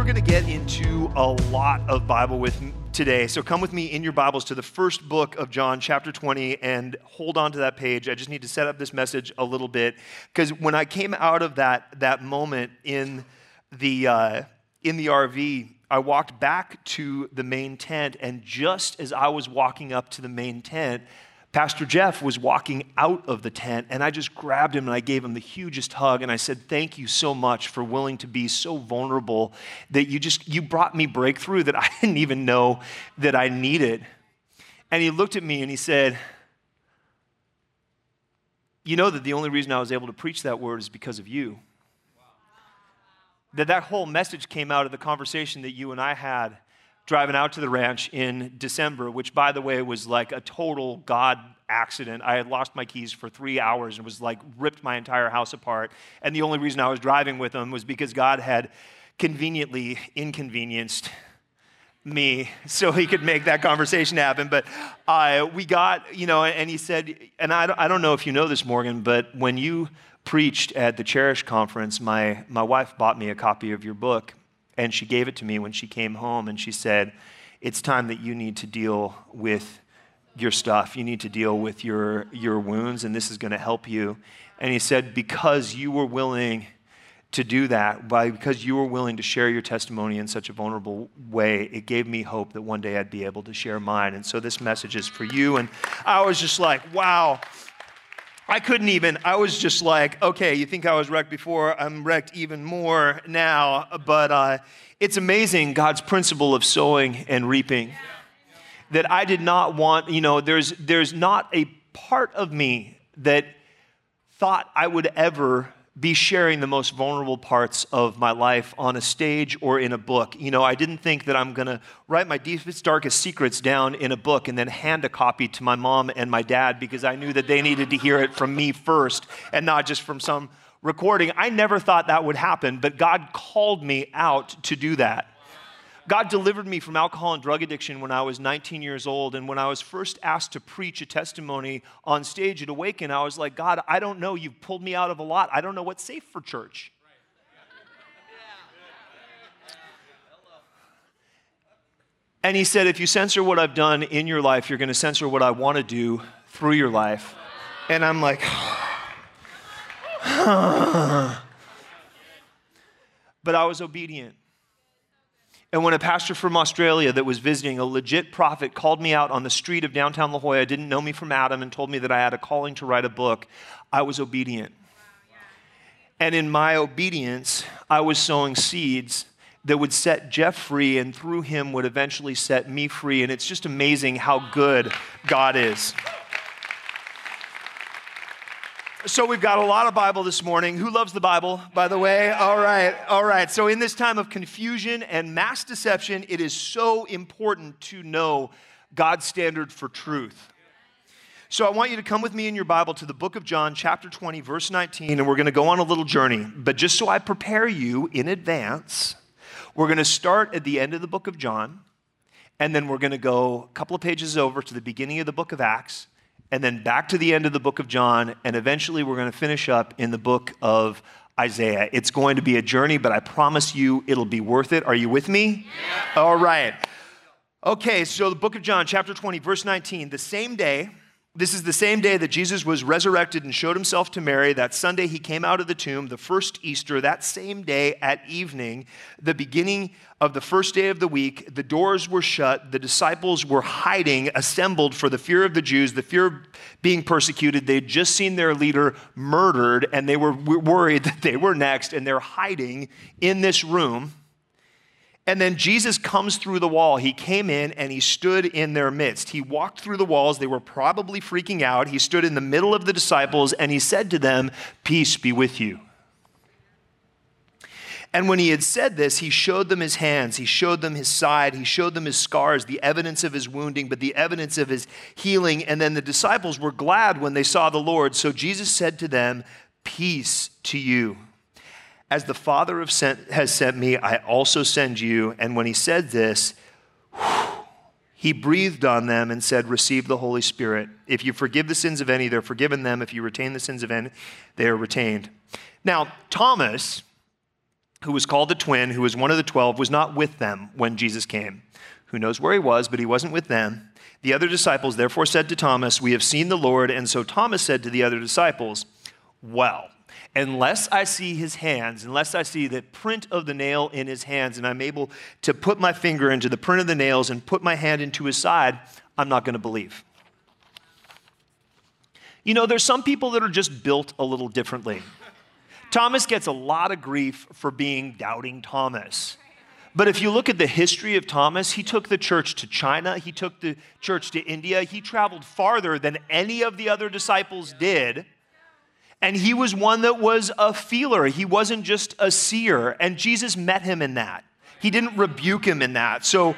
we're going to get into a lot of Bible with today. So, come with me in your Bibles to the first book of John, chapter 20, and hold on to that page. I just need to set up this message a little bit because when I came out of that, that moment in the, uh, in the RV, I walked back to the main tent, and just as I was walking up to the main tent, Pastor Jeff was walking out of the tent, and I just grabbed him and I gave him the hugest hug. And I said, Thank you so much for willing to be so vulnerable that you just you brought me breakthrough that I didn't even know that I needed. And he looked at me and he said, You know that the only reason I was able to preach that word is because of you. That that whole message came out of the conversation that you and I had driving out to the ranch in December, which, by the way, was like a total God accident. I had lost my keys for three hours and was like ripped my entire house apart. And the only reason I was driving with them was because God had conveniently inconvenienced me so he could make that conversation happen. But uh, we got, you know, and he said, and I, I don't know if you know this, Morgan, but when you preached at the Cherish conference, my, my wife bought me a copy of your book. And she gave it to me when she came home, and she said, It's time that you need to deal with your stuff. You need to deal with your, your wounds, and this is going to help you. And he said, Because you were willing to do that, by, because you were willing to share your testimony in such a vulnerable way, it gave me hope that one day I'd be able to share mine. And so this message is for you. And I was just like, wow. I couldn't even, I was just like, okay, you think I was wrecked before? I'm wrecked even more now. But uh, it's amazing God's principle of sowing and reaping. That I did not want, you know, there's, there's not a part of me that thought I would ever be sharing the most vulnerable parts of my life on a stage or in a book. You know, I didn't think that I'm going to write my deepest, darkest secrets down in a book and then hand a copy to my mom and my dad because I knew that they needed to hear it from me first and not just from some recording. I never thought that would happen, but God called me out to do that. God delivered me from alcohol and drug addiction when I was 19 years old. And when I was first asked to preach a testimony on stage at Awaken, I was like, God, I don't know. You've pulled me out of a lot. I don't know what's safe for church. And he said, if you censor what I've done in your life, you're going to censor what I want to do through your life. And I'm like, but I was obedient. And when a pastor from Australia that was visiting, a legit prophet, called me out on the street of downtown La Jolla, didn't know me from Adam, and told me that I had a calling to write a book, I was obedient. And in my obedience, I was sowing seeds that would set Jeff free, and through him would eventually set me free. And it's just amazing how good God is. So we've got a lot of Bible this morning. Who loves the Bible, by the way? All right, all right. So in this time of confusion and mass deception, it is so important to know God's standard for truth. So I want you to come with me in your Bible to the book of John, chapter 20, verse 19, and we're going to go on a little journey. But just so I prepare you in advance, we're going to start at the end of the book of John, and then we're going to go a couple of pages over to the beginning of the book of Acts, and then back to the end of the book of John, and eventually we're going to finish up in the book of Isaiah. It's going to be a journey, but I promise you it'll be worth it. Are you with me? Yeah. All right. Okay, so the book of John, chapter 20, verse 19. The same day, this is the same day that Jesus was resurrected and showed himself to Mary. That Sunday he came out of the tomb, the first Easter, that same day at evening, the beginning of the first day of the week, the doors were shut, the disciples were hiding, assembled for the fear of the Jews, the fear of being persecuted. They'd just seen their leader murdered, and they were worried that they were next, and they're hiding in this room. And then Jesus comes through the wall. He came in and he stood in their midst. He walked through the walls. They were probably freaking out. He stood in the middle of the disciples and he said to them, Peace be with you. And when he had said this, he showed them his hands, he showed them his side, he showed them his scars, the evidence of his wounding, but the evidence of his healing. And then the disciples were glad when they saw the Lord. So Jesus said to them, Peace to you. As the Father sent, has sent me, I also send you. And when he said this, he breathed on them and said, Receive the Holy Spirit. If you forgive the sins of any, they're forgiven them. If you retain the sins of any, they are retained. Now, Thomas, who was called the twin, who was one of the twelve, was not with them when Jesus came. Who knows where he was, but he wasn't with them. The other disciples therefore said to Thomas, We have seen the Lord. And so Thomas said to the other disciples, Well, unless I see his hands, unless I see the print of the nail in his hands, and I'm able to put my finger into the print of the nails and put my hand into his side, I'm not going to believe. You know, there's some people that are just built a little differently. Thomas gets a lot of grief for being doubting Thomas. But if you look at the history of Thomas, he took the church to China, he took the church to India, he traveled farther than any of the other disciples did. And he was one that was a feeler. He wasn't just a seer. And Jesus met him in that. He didn't rebuke him in that. So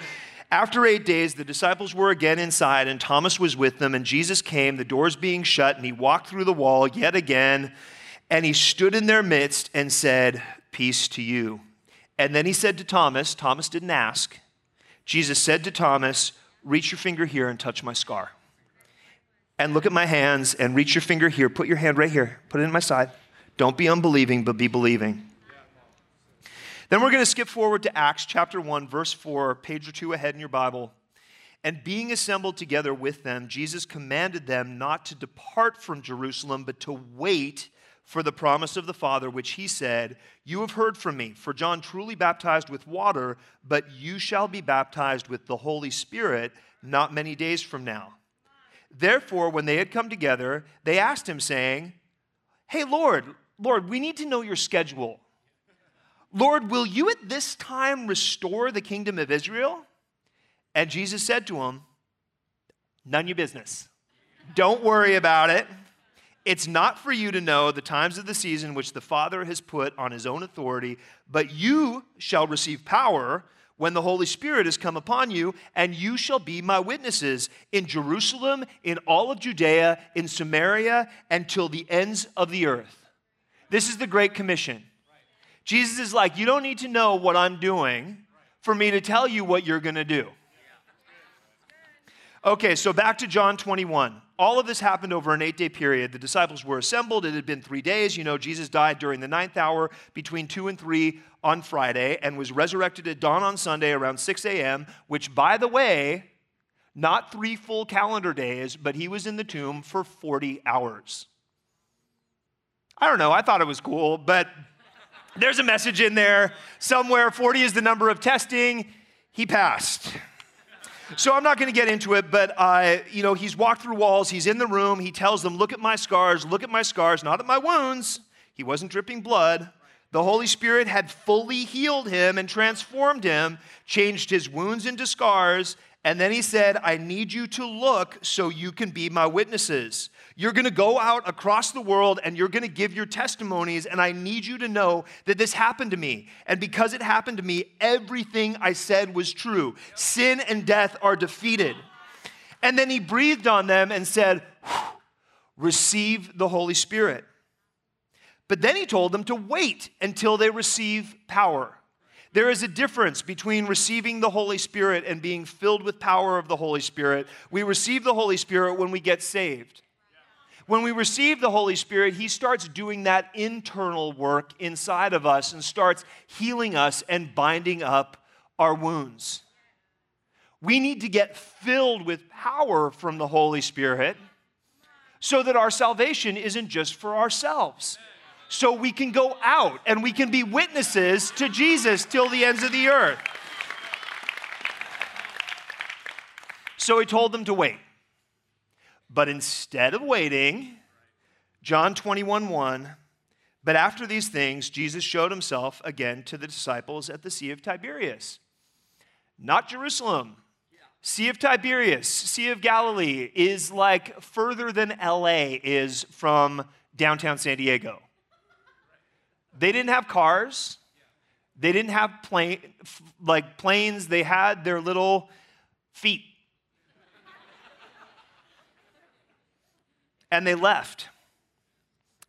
after eight days, the disciples were again inside, and Thomas was with them. And Jesus came, the doors being shut, and he walked through the wall yet again. And he stood in their midst and said, Peace to you. And then he said to Thomas, Thomas didn't ask. Jesus said to Thomas, Reach your finger here and touch my scar. And look at my hands and reach your finger here. Put your hand right here. Put it in my side. Don't be unbelieving, but be believing. Then we're going to skip forward to Acts chapter 1, verse 4, page or two ahead in your Bible. And being assembled together with them, Jesus commanded them not to depart from Jerusalem, but to wait for the promise of the Father, which he said, You have heard from me. For John truly baptized with water, but you shall be baptized with the Holy Spirit not many days from now. Therefore, when they had come together, they asked him, saying, Hey, Lord, Lord, we need to know your schedule. Lord, will you at this time restore the kingdom of Israel? And Jesus said to him, None your business. Don't worry about it. It's not for you to know the times of the season which the Father has put on his own authority, but you shall receive power when the Holy Spirit has come upon you, and you shall be my witnesses in Jerusalem, in all of Judea, in Samaria, and till the ends of the earth. This is the Great Commission. Jesus is like, You don't need to know what I'm doing for me to tell you what you're going to do. Okay, so back to John 21. All of this happened over an eight day period. The disciples were assembled. It had been three days. You know, Jesus died during the ninth hour between two and three on Friday and was resurrected at dawn on Sunday around 6 a.m., which, by the way, not three full calendar days, but he was in the tomb for 40 hours. I don't know, I thought it was cool, but there's a message in there somewhere. 40 is the number of testing. He passed. So I'm not going to get into it, but uh, you know, he's walked through walls. He's in the room. He tells them, "Look at my scars. Look at my scars. Not at my wounds. He wasn't dripping blood. The Holy Spirit had fully healed him and transformed him, changed his wounds into scars." And then he said, I need you to look so you can be my witnesses. You're going to go out across the world and you're going to give your testimonies, and I need you to know that this happened to me. And because it happened to me, everything I said was true. Sin and death are defeated. And then he breathed on them and said, Receive the Holy Spirit. But then he told them to wait until they receive power. There is a difference between receiving the Holy Spirit and being filled with power of the Holy Spirit. We receive the Holy Spirit when we get saved. When we receive the Holy Spirit, He starts doing that internal work inside of us and starts healing us and binding up our wounds. We need to get filled with power from the Holy Spirit so that our salvation isn't just for ourselves. So we can go out and we can be witnesses to Jesus till the ends of the earth. So he told them to wait. But instead of waiting, John 21 1, but after these things, Jesus showed himself again to the disciples at the Sea of Tiberias. Not Jerusalem. Sea of Tiberias, Sea of Galilee, is like further than LA is from downtown San Diego. They didn't have cars. They didn't have plane, like planes, they had their little feet. And they left.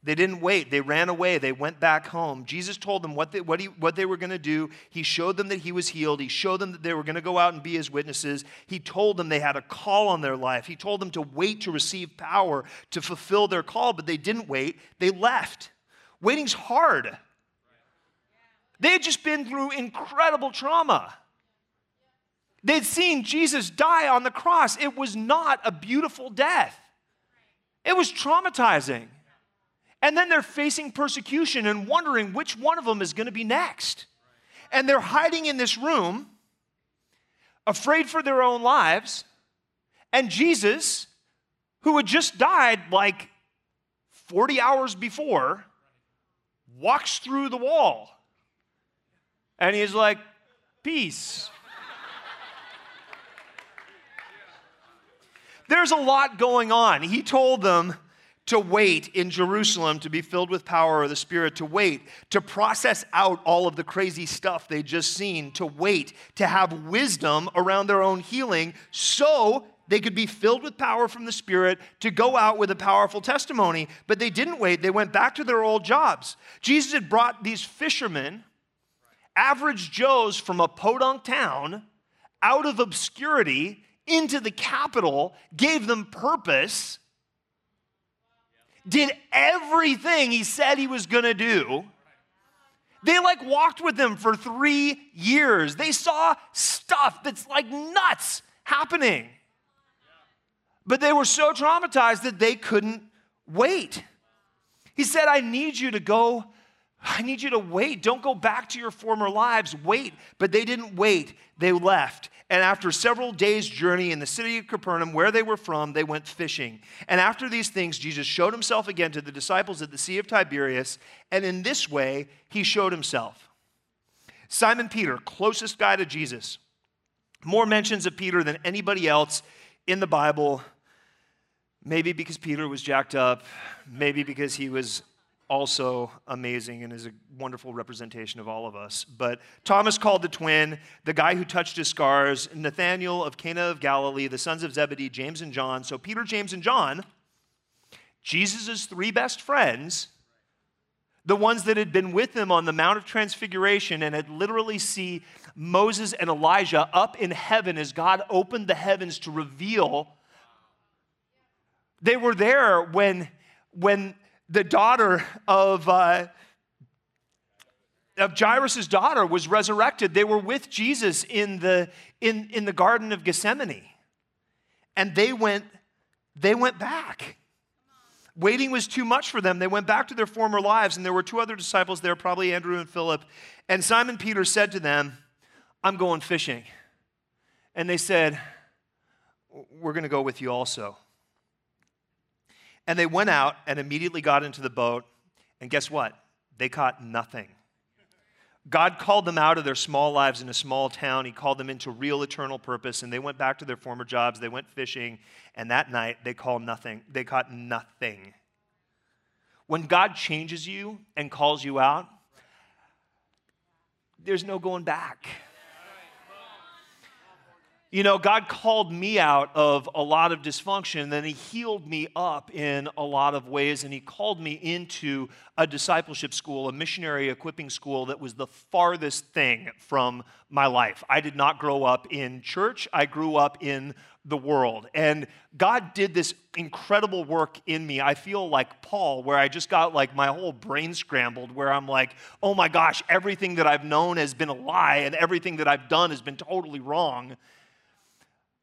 They didn't wait. They ran away. They went back home. Jesus told them what they, what he, what they were going to do. He showed them that he was healed. He showed them that they were going to go out and be his witnesses. He told them they had a call on their life. He told them to wait to receive power to fulfill their call, but they didn't wait. They left. Waiting's hard. They had just been through incredible trauma. They'd seen Jesus die on the cross. It was not a beautiful death, it was traumatizing. And then they're facing persecution and wondering which one of them is going to be next. And they're hiding in this room, afraid for their own lives. And Jesus, who had just died like 40 hours before, walks through the wall. And he's like, Peace. There's a lot going on. He told them, to wait in Jerusalem to be filled with power of the Spirit, to wait, to process out all of the crazy stuff they just seen, to wait, to have wisdom around their own healing so they could be filled with power from the Spirit to go out with a powerful testimony. But they didn't wait, they went back to their old jobs. Jesus had brought these fishermen, average Joes from a podunk town, out of obscurity into the capital, gave them purpose did everything he said he was going to do. They like walked with him for three years. They saw stuff that's like nuts happening. But they were so traumatized that they couldn't wait. He said, I need you to go. I need you to wait. Don't go back to your former lives. Wait. But they didn't wait. They left. And after several days' journey in the city of Capernaum, where they were from, they went fishing. And after these things, Jesus showed himself again to the disciples at the Sea of Tiberias. And in this way, he showed himself. Simon Peter, closest guy to Jesus, more mentions of Peter than anybody else in the Bible. Maybe because Peter was jacked up, maybe because he was also amazing and is a wonderful representation of all of us. But Thomas called the twin, the guy who touched his scars, Nathanael of Cana of Galilee, the sons of Zebedee, James and John. So Peter, James, and John, Jesus' three best friends, the ones that had been with him on the Mount of Transfiguration and had literally see Moses and Elijah up in heaven as God opened the heavens to reveal. They were there when, when the daughter of, uh, of Jairus' daughter was resurrected. They were with Jesus in the, in, in the Garden of Gethsemane. And they went, they went back. Waiting was too much for them. They went back to their former lives, and there were two other disciples there, probably Andrew and Philip. And Simon Peter said to them, I'm going fishing. And they said, We're going to go with you also. And they went out and immediately got into the boat. And guess what? They caught nothing. God called them out of their small lives in a small town. He called them into real eternal purpose, and they went back to their former jobs. They went fishing, and that night they called nothing. They caught nothing. When God changes you and calls you out, there's no going back. You know, God called me out of a lot of dysfunction, and then He healed me up in a lot of ways, and He called me into a discipleship school, a missionary equipping school that was the farthest thing from my life. I did not grow up in church, I grew up in the world. And God did this incredible work in me. I feel like Paul, where I just got like my whole brain scrambled, where I'm like, oh my gosh, everything that I've known has been a lie, and everything that I've done has been totally wrong.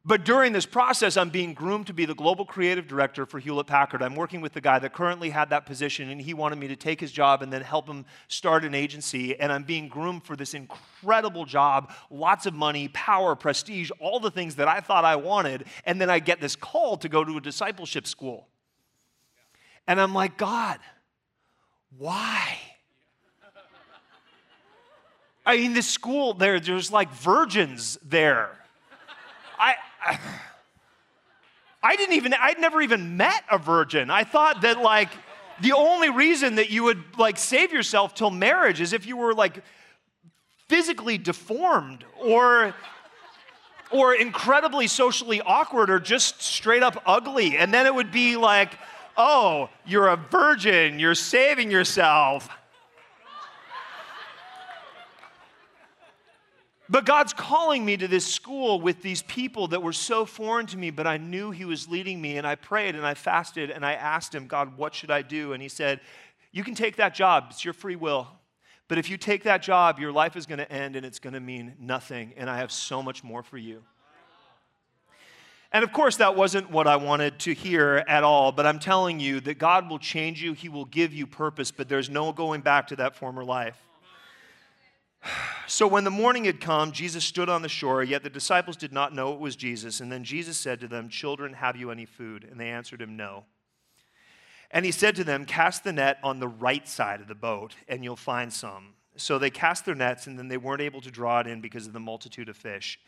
But during this process, I'm being groomed to be the global creative director for Hewlett Packard. I'm working with the guy that currently had that position, and he wanted me to take his job and then help him start an agency. And I'm being groomed for this incredible job lots of money, power, prestige, all the things that I thought I wanted. And then I get this call to go to a discipleship school. And I'm like, God, why? I mean, this school, there, there's like virgins there. I, I, didn't even, I'd never even met a virgin. I thought that like the only reason that you would like save yourself till marriage is if you were like physically deformed or or incredibly socially awkward or just straight up ugly. And then it would be like, oh, you're a virgin, you're saving yourself. But God's calling me to this school with these people that were so foreign to me, but I knew He was leading me. And I prayed and I fasted and I asked Him, God, what should I do? And He said, You can take that job, it's your free will. But if you take that job, your life is going to end and it's going to mean nothing. And I have so much more for you. And of course, that wasn't what I wanted to hear at all, but I'm telling you that God will change you, He will give you purpose, but there's no going back to that former life. So when the morning had come, Jesus stood on the shore, yet the disciples did not know it was Jesus. And then Jesus said to them, Children, have you any food? And they answered him, No. And he said to them, Cast the net on the right side of the boat, and you'll find some. So they cast their nets, and then they weren't able to draw it in because of the multitude of fish.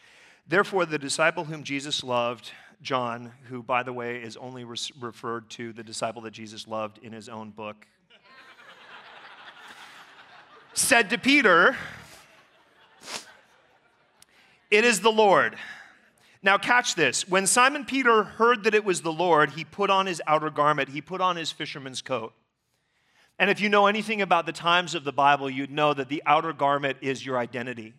Therefore, the disciple whom Jesus loved, John, who, by the way, is only re- referred to the disciple that Jesus loved in his own book, said to Peter, It is the Lord. Now, catch this. When Simon Peter heard that it was the Lord, he put on his outer garment, he put on his fisherman's coat. And if you know anything about the times of the Bible, you'd know that the outer garment is your identity.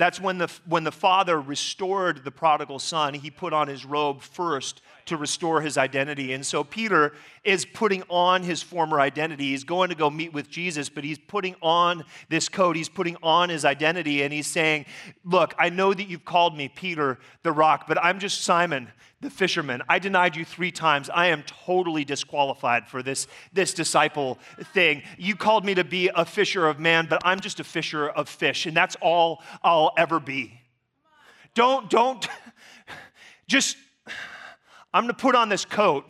That's when the, when the father restored the prodigal son, he put on his robe first to restore his identity. And so Peter is putting on his former identity. He's going to go meet with Jesus, but he's putting on this coat. He's putting on his identity, and he's saying, Look, I know that you've called me Peter the rock, but I'm just Simon the fisherman. I denied you three times. I am totally disqualified for this, this disciple thing. You called me to be a fisher of man, but I'm just a fisher of fish, and that's all I'll ever be. Don't, don't, just, I'm gonna put on this coat.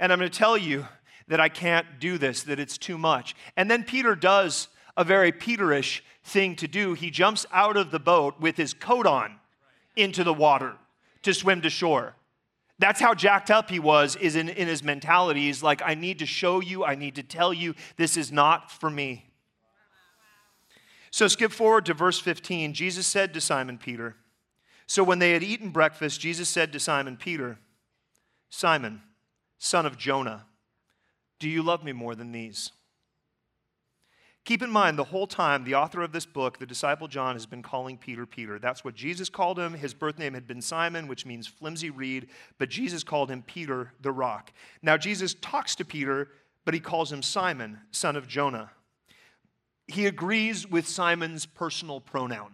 And I'm gonna tell you that I can't do this, that it's too much. And then Peter does a very Peterish thing to do. He jumps out of the boat with his coat on into the water to swim to shore. That's how jacked up he was is in, in his mentality. He's like, I need to show you, I need to tell you, this is not for me. So skip forward to verse 15. Jesus said to Simon Peter, So when they had eaten breakfast, Jesus said to Simon Peter, Simon, son of Jonah, do you love me more than these? Keep in mind, the whole time, the author of this book, the disciple John, has been calling Peter Peter. That's what Jesus called him. His birth name had been Simon, which means flimsy reed, but Jesus called him Peter the rock. Now, Jesus talks to Peter, but he calls him Simon, son of Jonah. He agrees with Simon's personal pronoun.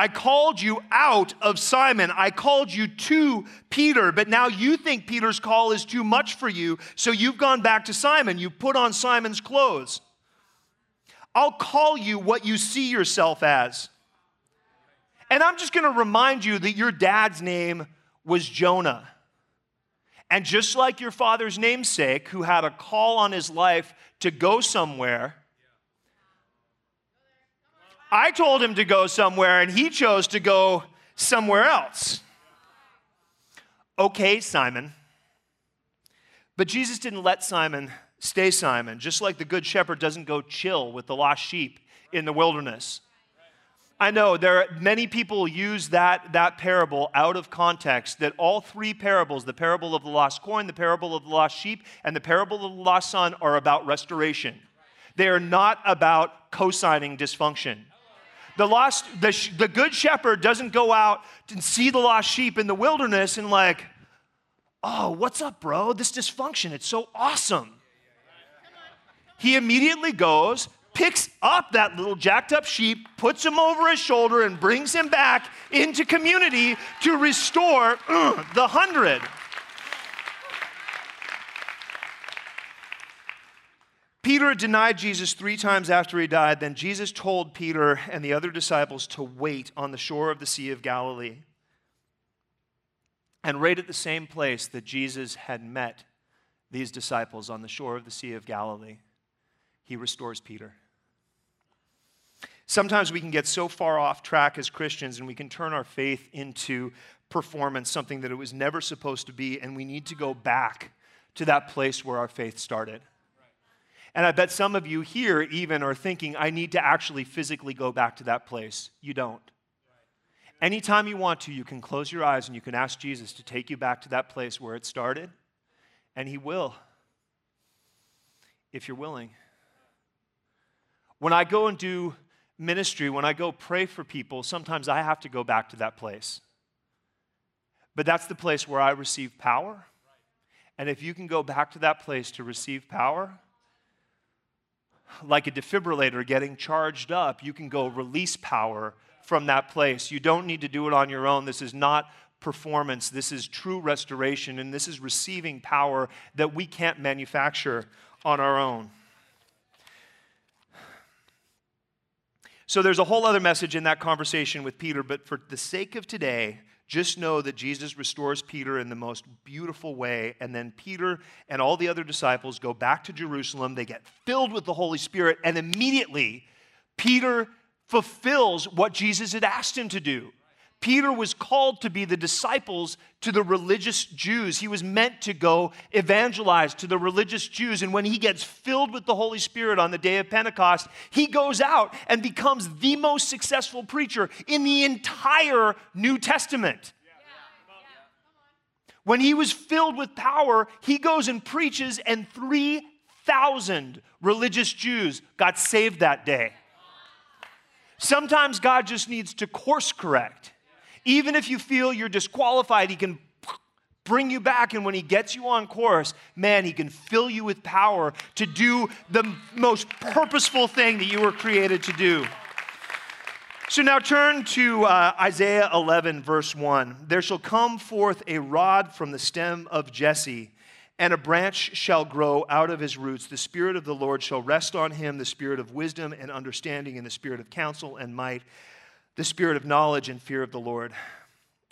I called you out of Simon. I called you to Peter, but now you think Peter's call is too much for you, so you've gone back to Simon. You put on Simon's clothes. I'll call you what you see yourself as. And I'm just to remind you that your dad's name was Jonah. And just like your father's namesake, who had a call on his life to go somewhere, I told him to go somewhere and he chose to go somewhere else. Okay, Simon. But Jesus didn't let Simon stay Simon, just like the good shepherd doesn't go chill with the lost sheep in the wilderness. I know there are many people use that, that parable out of context, that all three parables, the parable of the lost coin, the parable of the lost sheep, and the parable of the lost son, are about restoration. They are not about co signing dysfunction. The, lost, the, the good shepherd doesn't go out and see the lost sheep in the wilderness and, like, oh, what's up, bro? This dysfunction, it's so awesome. He immediately goes, picks up that little jacked up sheep, puts him over his shoulder, and brings him back into community to restore uh, the hundred. Peter denied Jesus three times after he died. Then Jesus told Peter and the other disciples to wait on the shore of the Sea of Galilee. And right at the same place that Jesus had met these disciples on the shore of the Sea of Galilee, he restores Peter. Sometimes we can get so far off track as Christians and we can turn our faith into performance, something that it was never supposed to be, and we need to go back to that place where our faith started. And I bet some of you here even are thinking, I need to actually physically go back to that place. You don't. Anytime you want to, you can close your eyes and you can ask Jesus to take you back to that place where it started, and He will, if you're willing. When I go and do ministry, when I go pray for people, sometimes I have to go back to that place. But that's the place where I receive power. And if you can go back to that place to receive power, like a defibrillator getting charged up, you can go release power from that place. You don't need to do it on your own. This is not performance, this is true restoration, and this is receiving power that we can't manufacture on our own. So there's a whole other message in that conversation with Peter, but for the sake of today, just know that Jesus restores Peter in the most beautiful way. And then Peter and all the other disciples go back to Jerusalem. They get filled with the Holy Spirit. And immediately, Peter fulfills what Jesus had asked him to do. Peter was called to be the disciples to the religious Jews. He was meant to go evangelize to the religious Jews. And when he gets filled with the Holy Spirit on the day of Pentecost, he goes out and becomes the most successful preacher in the entire New Testament. When he was filled with power, he goes and preaches, and 3,000 religious Jews got saved that day. Sometimes God just needs to course correct. Even if you feel you're disqualified, He can bring you back. And when He gets you on course, man, He can fill you with power to do the most purposeful thing that you were created to do. So now turn to uh, Isaiah 11, verse 1. There shall come forth a rod from the stem of Jesse, and a branch shall grow out of his roots. The Spirit of the Lord shall rest on him, the Spirit of wisdom and understanding, and the Spirit of counsel and might the spirit of knowledge and fear of the Lord.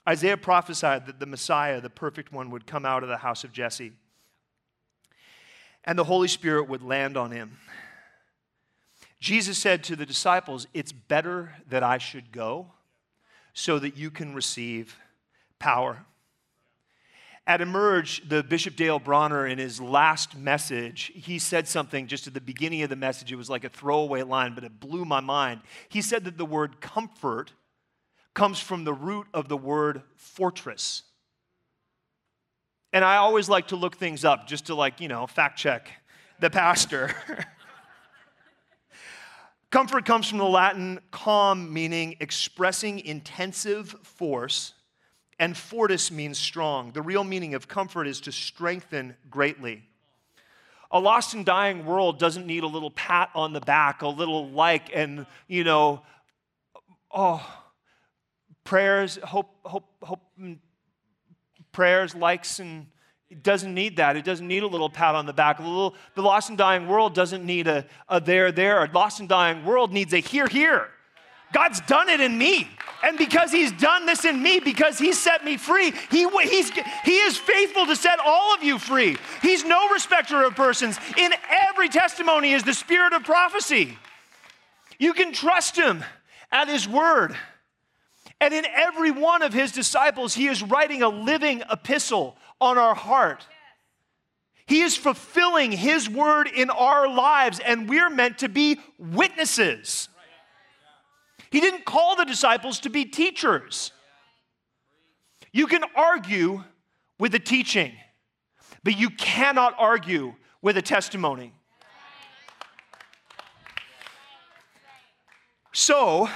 Isaiah prophesied that the Messiah, the perfect one, would come out of the house of Jesse, and the Holy Spirit would land on him. Jesus said to the disciples, It's better that I should go so that you can receive power. At Emerge, the Bishop Dale Bronner, in his last message, he said something just at the beginning of the message. It was like a throwaway line, but it blew my mind. He said that the word comfort comes from the root of the word fortress. And I always like to look things up just to, like, you know, fact check the pastor. Comfort comes from the Latin com, meaning expressing intensive force and fortis means strong. The real meaning of comfort is to strengthen greatly. A lost and dying world doesn't need a little pat on the back, a little like, and, you know, oh, prayers, hope, hope, hope, mm, prayers, likes, and it doesn't need that. It doesn't need a little pat on the back. A little, the lost and dying world doesn't need a, a there, there. A lost and dying world needs a here, here. God's done it in me. And because he's done this in me, because he set me free, he, he's, he is faithful to set all of you free. He's no respecter of persons. In every testimony is the spirit of prophecy. You can trust him at his word. And in every one of his disciples, he is writing a living epistle on our heart. He is fulfilling his word in our lives, and we're meant to be witnesses. He didn't call the disciples to be teachers. You can argue with the teaching, but you cannot argue with a testimony. So,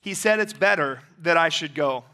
he said, It's better that I should go.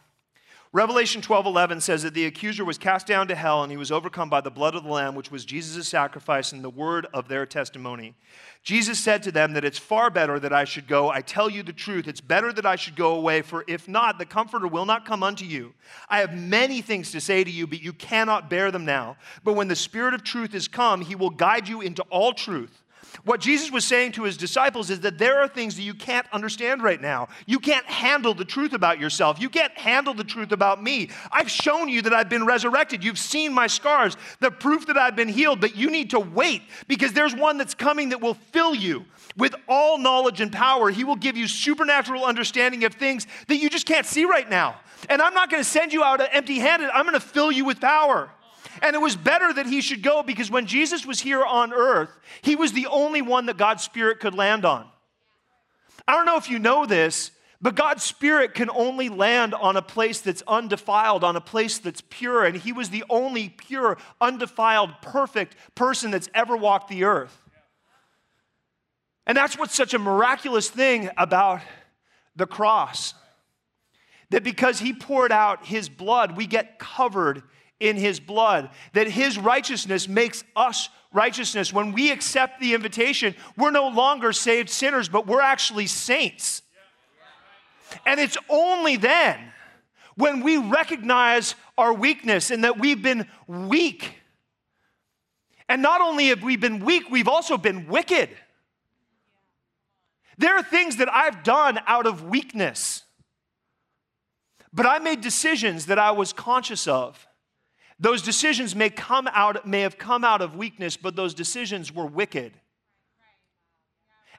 Revelation 12 11 says that the accuser was cast down to hell and he was overcome by the blood of the Lamb, which was Jesus' sacrifice and the word of their testimony. Jesus said to them that it's far better that I should go. I tell you the truth. It's better that I should go away, for if not, the Comforter will not come unto you. I have many things to say to you, but you cannot bear them now. But when the Spirit of truth is come, he will guide you into all truth. What Jesus was saying to his disciples is that there are things that you can't understand right now. You can't handle the truth about yourself. You can't handle the truth about me. I've shown you that I've been resurrected. You've seen my scars, the proof that I've been healed, but you need to wait because there's one that's coming that will fill you with all knowledge and power. He will give you supernatural understanding of things that you just can't see right now. And I'm not going to send you out empty handed, I'm going to fill you with power. And it was better that he should go because when Jesus was here on earth, he was the only one that God's Spirit could land on. I don't know if you know this, but God's Spirit can only land on a place that's undefiled, on a place that's pure. And he was the only pure, undefiled, perfect person that's ever walked the earth. And that's what's such a miraculous thing about the cross. That because he poured out his blood, we get covered in his blood. That his righteousness makes us righteousness. When we accept the invitation, we're no longer saved sinners, but we're actually saints. And it's only then when we recognize our weakness and that we've been weak. And not only have we been weak, we've also been wicked. There are things that I've done out of weakness, but I made decisions that I was conscious of. Those decisions may come out may have come out of weakness, but those decisions were wicked.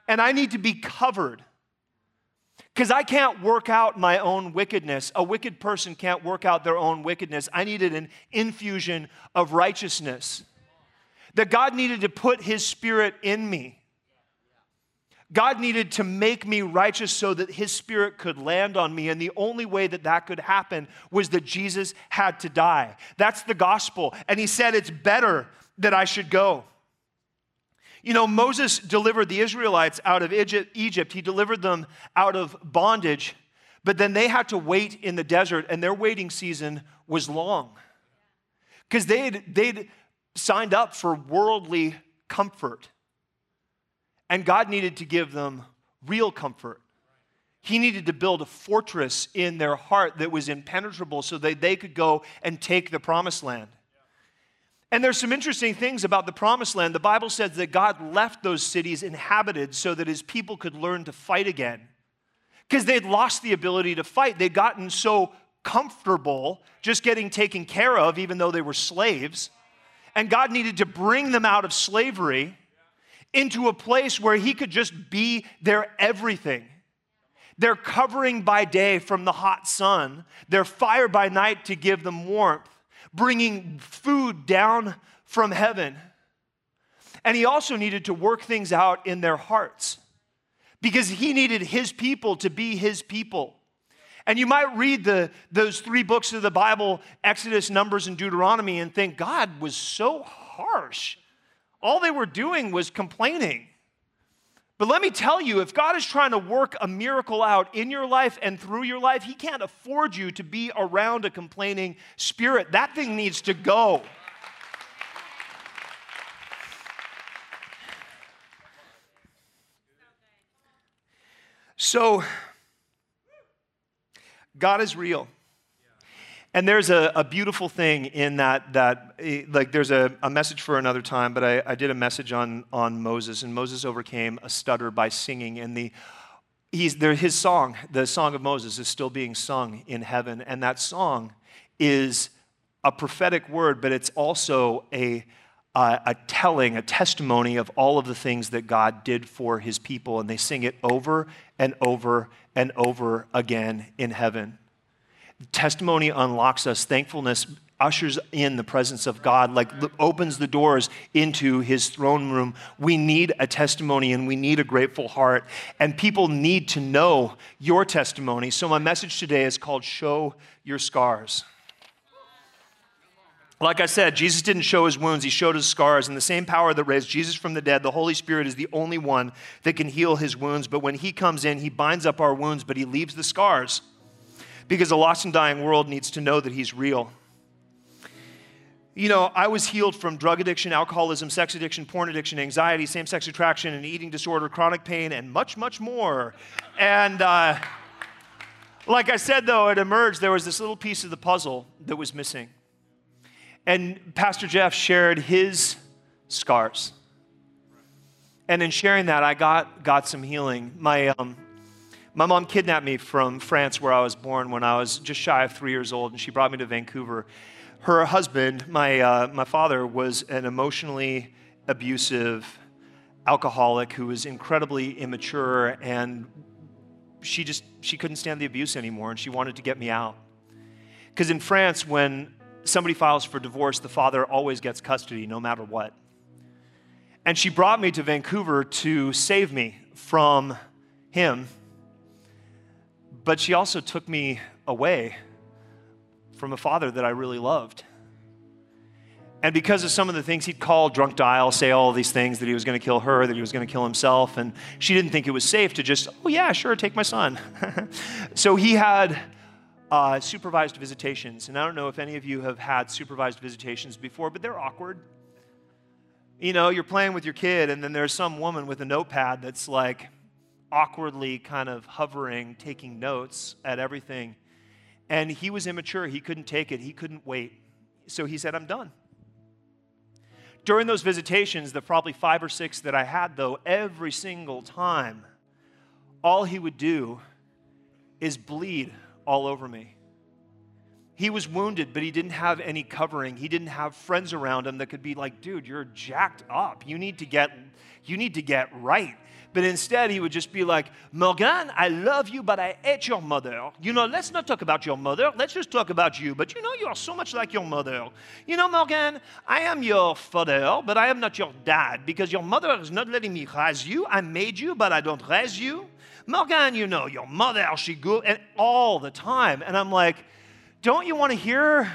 And I need to be covered. Because I can't work out my own wickedness. A wicked person can't work out their own wickedness. I needed an infusion of righteousness. That God needed to put His Spirit in me. God needed to make me righteous so that his spirit could land on me. And the only way that that could happen was that Jesus had to die. That's the gospel. And he said, It's better that I should go. You know, Moses delivered the Israelites out of Egypt, he delivered them out of bondage, but then they had to wait in the desert, and their waiting season was long because they'd, they'd signed up for worldly comfort. And God needed to give them real comfort. He needed to build a fortress in their heart that was impenetrable so that they could go and take the promised land. And there's some interesting things about the promised land. The Bible says that God left those cities inhabited so that his people could learn to fight again. Because they'd lost the ability to fight. They'd gotten so comfortable just getting taken care of, even though they were slaves. And God needed to bring them out of slavery into a place where he could just be their everything. Their covering by day from the hot sun, their fire by night to give them warmth, bringing food down from heaven. And he also needed to work things out in their hearts because he needed his people to be his people. And you might read the, those three books of the Bible, Exodus, Numbers, and Deuteronomy, and think God was so harsh all they were doing was complaining. But let me tell you, if God is trying to work a miracle out in your life and through your life, He can't afford you to be around a complaining spirit. That thing needs to go. So, God is real. And there's a, a, beautiful thing in that, that eh, like there's a, a message for another time, but I, I, did a message on, on Moses, and Moses overcame a stutter by singing. And the, he's, there, his song, the Song of Moses, is still being sung in heaven. And that song is a prophetic word, but it's also a, a, a telling, a testimony of all of the things that God did for his people. And they sing it over and over and over again in heaven. Testimony unlocks us, thankfulness ushers in the presence of God, like opens the doors into his throne room. We need a testimony and we need a grateful heart. And people need to know your testimony. So, my message today is called Show Your Scars. Like I said, Jesus didn't show his wounds, he showed his scars. And the same power that raised Jesus from the dead, the Holy Spirit is the only one that can heal his wounds. But when he comes in, he binds up our wounds, but he leaves the scars because a lost and dying world needs to know that He's real. You know, I was healed from drug addiction, alcoholism, sex addiction, porn addiction, anxiety, same sex attraction, and eating disorder, chronic pain, and much, much more. And uh, like I said, though, it emerged there was this little piece of the puzzle that was missing. And Pastor Jeff shared his scars. And in sharing that, I got, got some healing. My, um, my mom kidnapped me from France, where I was born, when I was just shy of three years old, and she brought me to Vancouver. Her husband, my, uh, my father, was an emotionally abusive alcoholic who was incredibly immature, and she just she couldn't stand the abuse anymore, and she wanted to get me out. Because in France, when somebody files for divorce, the father always gets custody no matter what. And she brought me to Vancouver to save me from him. But she also took me away from a father that I really loved. And because of some of the things he'd call drunk dial, say all these things that he was going to kill her, that he was going to kill himself, and she didn't think it was safe to just, oh, yeah, sure, take my son. so he had uh, supervised visitations. And I don't know if any of you have had supervised visitations before, but they're awkward. You know, you're playing with your kid, and then there's some woman with a notepad that's like awkwardly kind of hovering, taking notes at everything. And he was immature. He couldn't take it, he couldn't wait. So he said, I'm done. During those visitations, the probably five or six that I had, though, every single time, all he would do is bleed all over me. He was wounded, but he didn't have any covering. He didn't have friends around him that could be like, dude, you're jacked up. You need to get, you need to get right. But instead, he would just be like, Morgan, I love you, but I hate your mother. You know, let's not talk about your mother. Let's just talk about you. But you know, you are so much like your mother. You know, Morgan, I am your father, but I am not your dad because your mother is not letting me raise you. I made you, but I don't raise you. Morgan, you know, your mother, she good, and all the time. And I'm like, don't you want to hear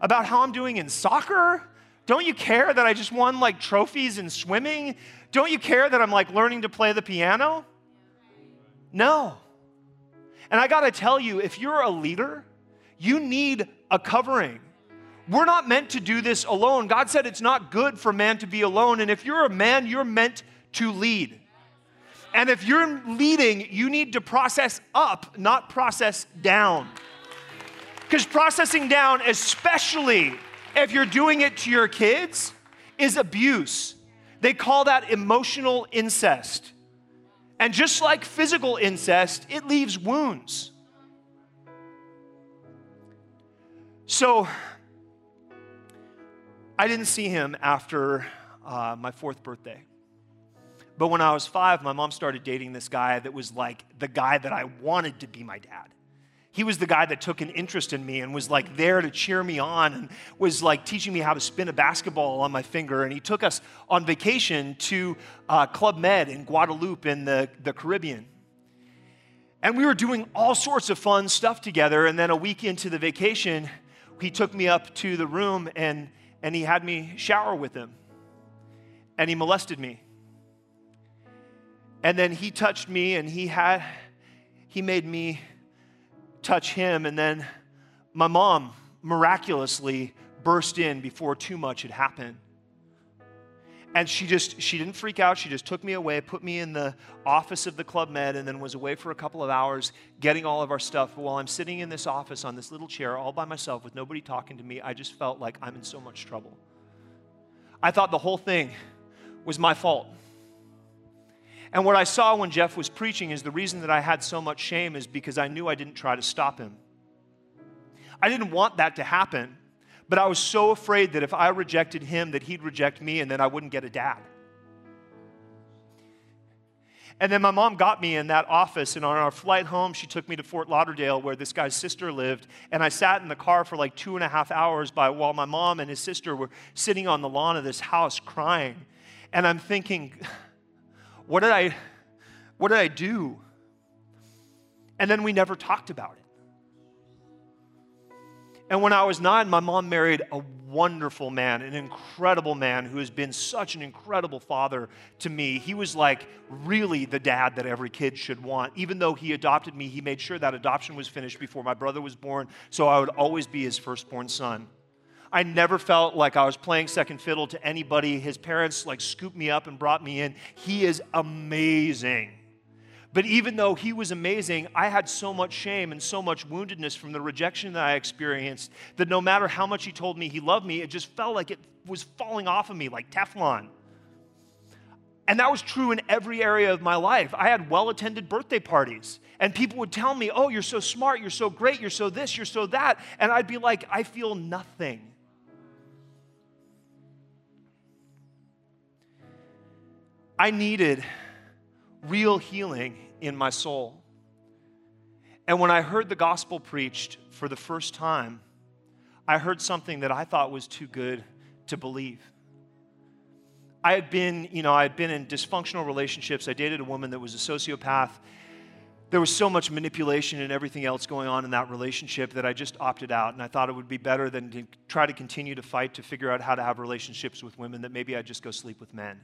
about how I'm doing in soccer? Don't you care that I just won like trophies in swimming? Don't you care that I'm like learning to play the piano? No. And I got to tell you, if you're a leader, you need a covering. We're not meant to do this alone. God said it's not good for man to be alone. And if you're a man, you're meant to lead. And if you're leading, you need to process up, not process down. Because processing down, especially if you're doing it to your kids, is abuse. They call that emotional incest. And just like physical incest, it leaves wounds. So, I didn't see him after uh, my fourth birthday. But when I was five, my mom started dating this guy that was like the guy that I wanted to be my dad he was the guy that took an interest in me and was like there to cheer me on and was like teaching me how to spin a basketball on my finger. And he took us on vacation to uh, Club Med in Guadeloupe in the, the Caribbean. And we were doing all sorts of fun stuff together. And then a week into the vacation, he took me up to the room and, and he had me shower with him. And he molested me. And then he touched me and he had, he made me touch him. And then my mom miraculously burst in before too much had happened. And she just, she didn't freak out. She just took me away, put me in the office of the Club Med, and then was away for a couple of hours getting all of our stuff. But while I'm sitting in this office on this little chair all by myself with nobody talking to me, I just felt like I'm in so much trouble. I thought the whole thing was my fault. And what I saw when Jeff was preaching is the reason that I had so much shame is because I knew I didn't try to stop him. I didn't want that to happen, but I was so afraid that if I rejected him, that he'd reject me and then I wouldn't get a dad. And then my mom got me in that office, and on our flight home, she took me to Fort Lauderdale, where this guy's sister lived. And I sat in the car for like two and a half hours by, while my mom and his sister were sitting on the lawn of this house crying. And I'm thinking, what did I what did I do? And then we never talked about it. And when I was nine, my mom married a wonderful man, an incredible man who has been such an incredible father to me. He was like really the dad that every kid should want. Even though he adopted me, he made sure that adoption was finished before my brother was born, so I would always be his firstborn son. I never felt like I was playing second fiddle to anybody. His parents like scooped me up and brought me in. He is amazing. But even though he was amazing, I had so much shame and so much woundedness from the rejection that I experienced that no matter how much he told me he loved me, it just felt like it was falling off of me like Teflon. And that was true in every area of my life. I had well attended birthday parties, and people would tell me, Oh, you're so smart, you're so great, you're so this, you're so that. And I'd be like, I feel nothing. I needed real healing in my soul. And when I heard the gospel preached for the first time, I heard something that I thought was too good to believe. I had been, you know, I had been in dysfunctional relationships. I dated a woman that was a sociopath. There was so much manipulation and everything else going on in that relationship that I just opted out. And I thought it would be better than to try to continue to fight to figure out how to have relationships with women that maybe I'd just go sleep with men.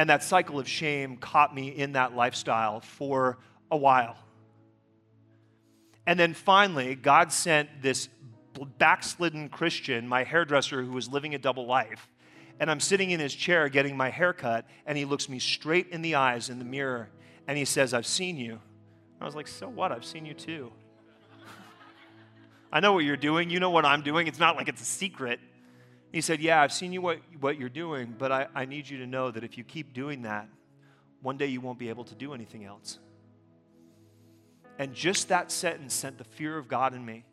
And that cycle of shame caught me in that lifestyle for a while. And then finally, God sent this backslidden Christian, my hairdresser who was living a double life, and I'm sitting in his chair getting my hair cut, and he looks me straight in the eyes in the mirror, and he says, I've seen you. I was like, So what? I've seen you too. I know what you're doing. You know what I'm doing. It's not like it's a secret. He said, Yeah, I've seen you what, what you're doing, but I, I need you to know that if you keep doing that, one day you won't be able to do anything else. And just that sentence sent the fear of God in me.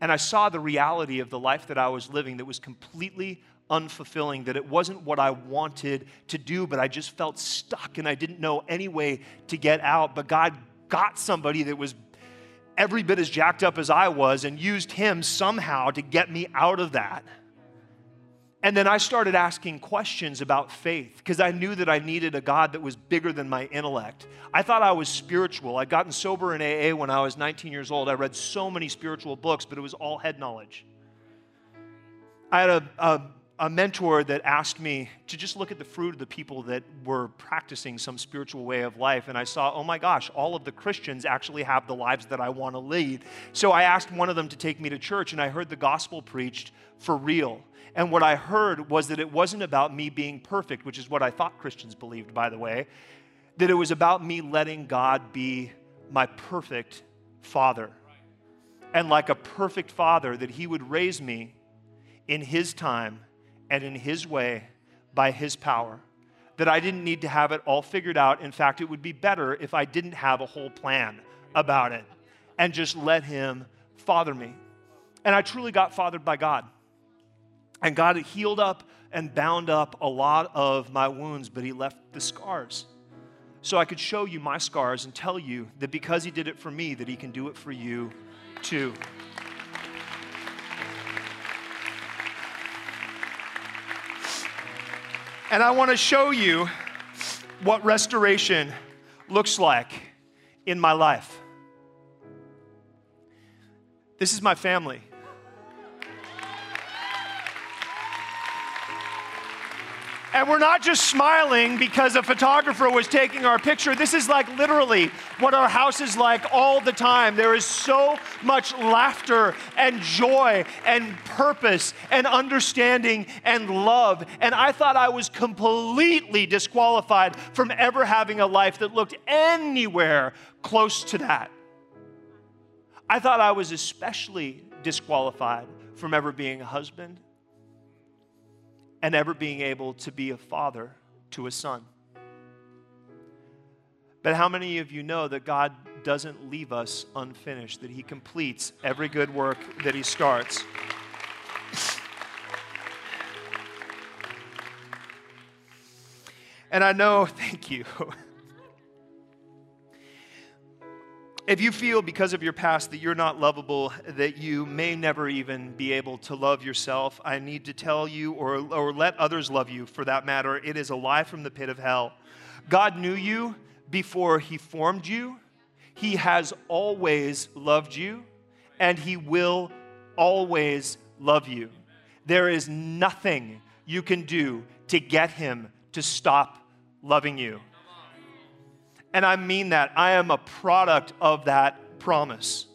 And I saw the reality of the life that I was living that was completely unfulfilling, that it wasn't what I wanted to do, but I just felt stuck and I didn't know any way to get out. But God got somebody that was every bit as jacked up as I was and used him somehow to get me out of that. And then I started asking questions about faith because I knew that I needed a God that was bigger than my intellect. I thought I was spiritual. I'd gotten sober in AA when I was 19 years old. I read so many spiritual books, but it was all head knowledge. I had a, a, a mentor that asked me to just look at the fruit of the people that were practicing some spiritual way of life. And I saw, oh my gosh, all of the Christians actually have the lives that I want to lead. So I asked one of them to take me to church, and I heard the gospel preached for real. And what I heard was that it wasn't about me being perfect, which is what I thought Christians believed, by the way, that it was about me letting God be my perfect father. And like a perfect father, that He would raise me in His time and in His way by His power. That I didn't need to have it all figured out. In fact, it would be better if I didn't have a whole plan about it and just let Him father me. And I truly got fathered by God. And God healed up and bound up a lot of my wounds, but He left the scars. So I could show you my scars and tell you that because He did it for me, that He can do it for you too. And I want to show you what restoration looks like in my life. This is my family. And we're not just smiling because a photographer was taking our picture. This is like literally what our house is like all the time. There is so much laughter and joy and purpose and understanding and love. And I thought I was completely disqualified from ever having a life that looked anywhere close to that. I thought I was especially disqualified from ever being a husband and ever being able to be a father to a son. But how many of you know that God doesn't leave us unfinished, that He completes every good work that He starts? And I know, thank you. If you feel because of your past that you're not lovable, that you may never even be able to love yourself, I need to tell you, or, or let others love you for that matter, it is a lie from the pit of hell. God knew you before He formed you, He has always loved you, and He will always love you. There is nothing you can do to get Him to stop loving you. And I mean that. I am a product of that promise.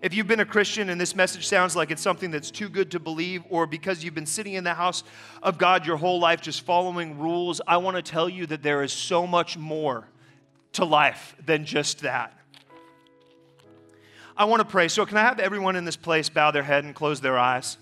If you've been a Christian and this message sounds like it's something that's too good to believe, or because you've been sitting in the house of God your whole life just following rules, I want to tell you that there is so much more to life than just that. I want to pray. So, can I have everyone in this place bow their head and close their eyes?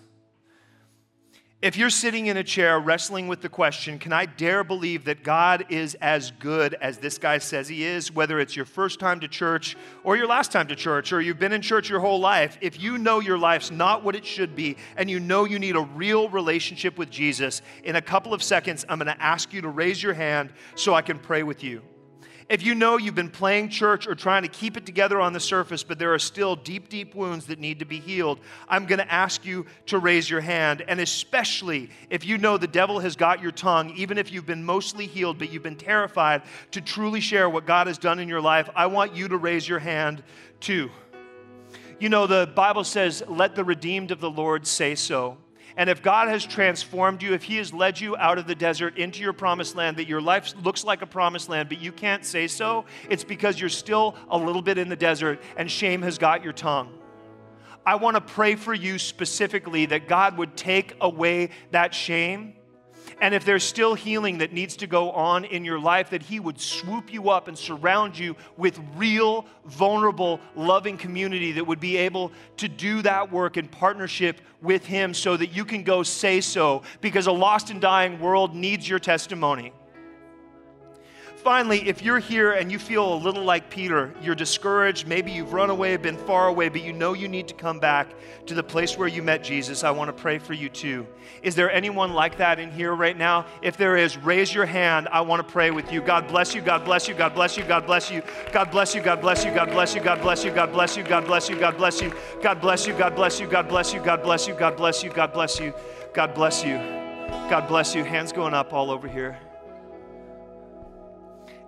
If you're sitting in a chair wrestling with the question, can I dare believe that God is as good as this guy says he is, whether it's your first time to church or your last time to church or you've been in church your whole life, if you know your life's not what it should be and you know you need a real relationship with Jesus, in a couple of seconds, I'm going to ask you to raise your hand so I can pray with you. If you know you've been playing church or trying to keep it together on the surface, but there are still deep, deep wounds that need to be healed, I'm going to ask you to raise your hand. And especially if you know the devil has got your tongue, even if you've been mostly healed, but you've been terrified to truly share what God has done in your life, I want you to raise your hand too. You know, the Bible says, let the redeemed of the Lord say so. And if God has transformed you, if He has led you out of the desert into your promised land, that your life looks like a promised land, but you can't say so, it's because you're still a little bit in the desert and shame has got your tongue. I want to pray for you specifically that God would take away that shame and if there's still healing that needs to go on in your life, that He would swoop you up and surround you with real, vulnerable, loving community that would be able to do that work in partnership with Him so that you can go say so, because a lost and dying world needs your testimony finally, if you're here and you feel a little like Peter, you're discouraged, maybe you've run away, been far away, but you know you need to come back to the place where you met Jesus, I want to pray for you too. Is there anyone like that in here right now? If there is, raise your hand. I want to pray with you. God bless you. God bless you. God bless you. God bless you. God bless you. God bless you. God bless you. God bless you. God bless you. God bless you. God bless you. God bless you. God bless you. God bless you. God bless you. God bless you. God bless you. God bless you. God bless you. Hands going up all over here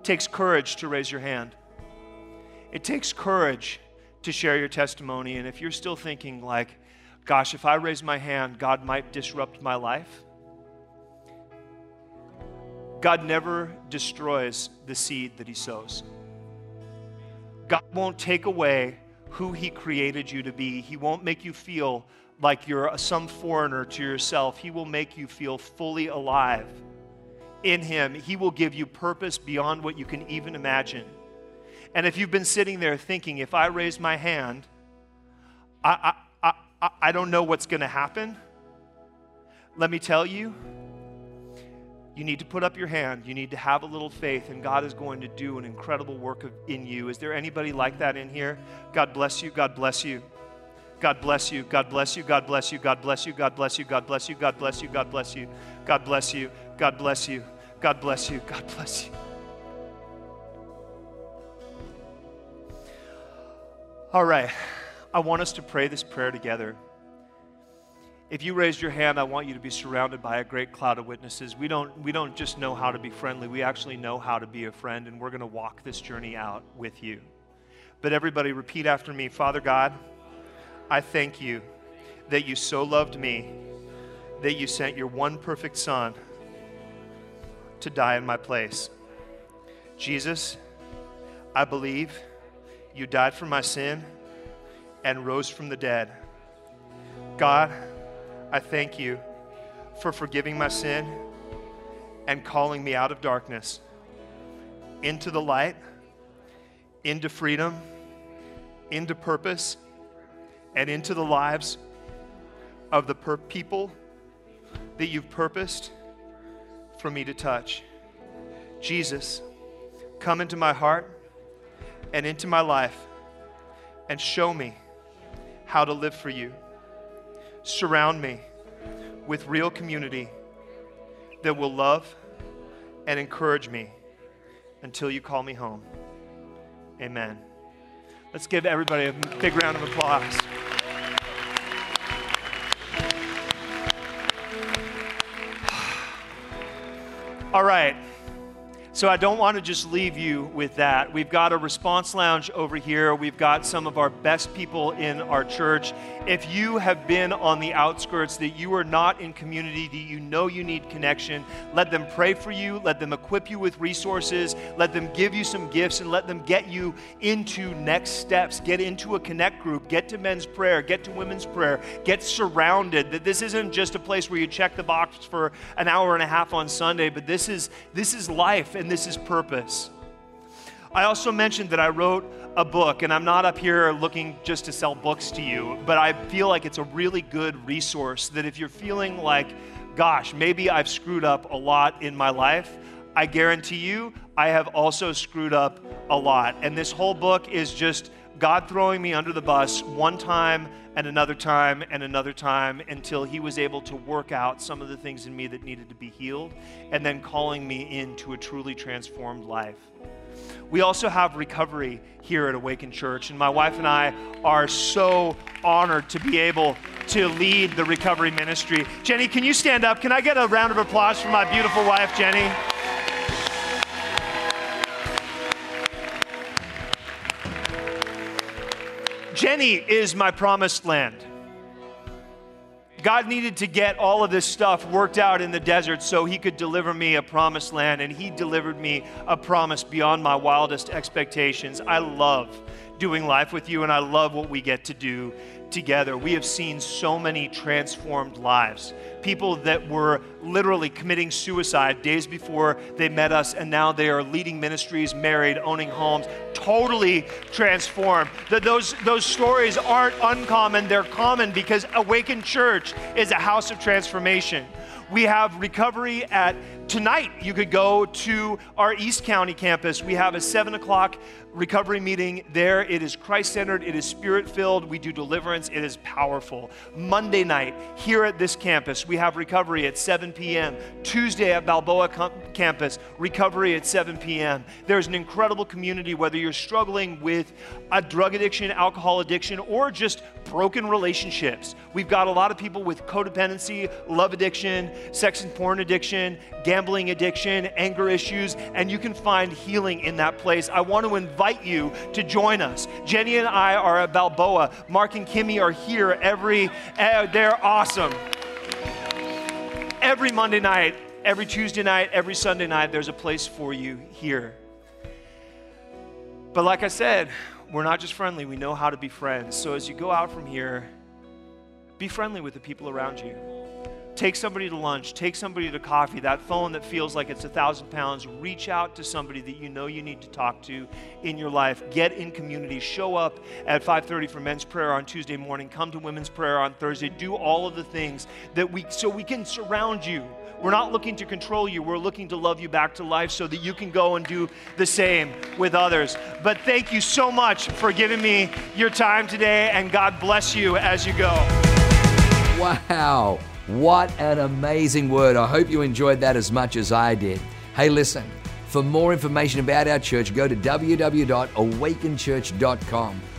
takes courage to raise your hand. It takes courage to share your testimony. And if you're still thinking, like, gosh, if I raise my hand, God might disrupt my life, God never destroys the seed that He sows. God won't take away who He created you to be. He won't make you feel like you're some foreigner to yourself. He will make you feel fully alive in Him, He will give you purpose beyond what you can even imagine. And if you've been sitting there thinking, if I raise my hand, I, I, I, I don't know what's going to happen, let me tell you, you need to put up your hand. You need to have a little faith, and God is going to do an incredible work of, in you. Is there anybody like that in here? God bless you. God bless you. God bless you. God bless you. God bless you. God bless you. God bless you. God bless you. God bless you. God bless you. God bless you. God bless you. God bless you. God bless you. All right. I want us to pray this prayer together. If you raised your hand, I want you to be surrounded by a great cloud of witnesses. We don't, we don't just know how to be friendly, we actually know how to be a friend, and we're going to walk this journey out with you. But everybody, repeat after me Father God, I thank you that you so loved me that you sent your one perfect Son to die in my place. Jesus, I believe you died for my sin and rose from the dead. God, I thank you for forgiving my sin and calling me out of darkness into the light, into freedom, into purpose, and into the lives of the per- people that you've purposed for me to touch. Jesus, come into my heart and into my life and show me how to live for you. Surround me with real community that will love and encourage me until you call me home. Amen. Let's give everybody a big round of applause. All right. So I don't want to just leave you with that. We've got a response lounge over here. We've got some of our best people in our church. If you have been on the outskirts, that you are not in community, that you know you need connection, let them pray for you, let them equip you with resources, let them give you some gifts, and let them get you into next steps. Get into a connect group, get to men's prayer, get to women's prayer, get surrounded. That this isn't just a place where you check the box for an hour and a half on Sunday, but this is this is life. And and this is purpose. I also mentioned that I wrote a book, and I'm not up here looking just to sell books to you, but I feel like it's a really good resource that if you're feeling like, gosh, maybe I've screwed up a lot in my life, I guarantee you, I have also screwed up a lot. And this whole book is just God throwing me under the bus one time and another time and another time until He was able to work out some of the things in me that needed to be healed and then calling me into a truly transformed life. We also have recovery here at Awaken Church. And my wife and I are so honored to be able to lead the recovery ministry. Jenny, can you stand up? Can I get a round of applause for my beautiful wife, Jenny? Jenny is my promised land. God needed to get all of this stuff worked out in the desert so he could deliver me a promised land, and he delivered me a promise beyond my wildest expectations. I love doing life with you, and I love what we get to do together. We have seen so many transformed lives. People that were literally committing suicide days before they met us, and now they are leading ministries, married, owning homes, totally transformed. That those, those stories aren't uncommon, they're common because Awakened Church is a house of transformation. We have recovery at tonight. You could go to our East County campus. We have a 7 o'clock recovery meeting there. It is Christ centered, it is spirit filled. We do deliverance, it is powerful. Monday night, here at this campus, we have recovery at 7 p.m. Tuesday at Balboa com- campus, recovery at 7 p.m. There's an incredible community, whether you're struggling with a drug addiction, alcohol addiction, or just broken relationships. We've got a lot of people with codependency, love addiction, sex and porn addiction, gambling addiction, anger issues, and you can find healing in that place. I want to invite you to join us. Jenny and I are at Balboa. Mark and Kimmy are here every, uh, they're awesome. Every Monday night, every Tuesday night, every Sunday night, there's a place for you here. But like I said, we're not just friendly, we know how to be friends. So as you go out from here, be friendly with the people around you. Take somebody to lunch, take somebody to coffee, that phone that feels like it's a thousand pounds, reach out to somebody that you know you need to talk to in your life. Get in community. Show up at 5:30 for men's prayer on Tuesday morning. Come to women's prayer on Thursday. Do all of the things that we so we can surround you. We're not looking to control you. We're looking to love you back to life so that you can go and do the same with others. But thank you so much for giving me your time today, and God bless you as you go. Wow. What an amazing word. I hope you enjoyed that as much as I did. Hey, listen, for more information about our church, go to www.awakenchurch.com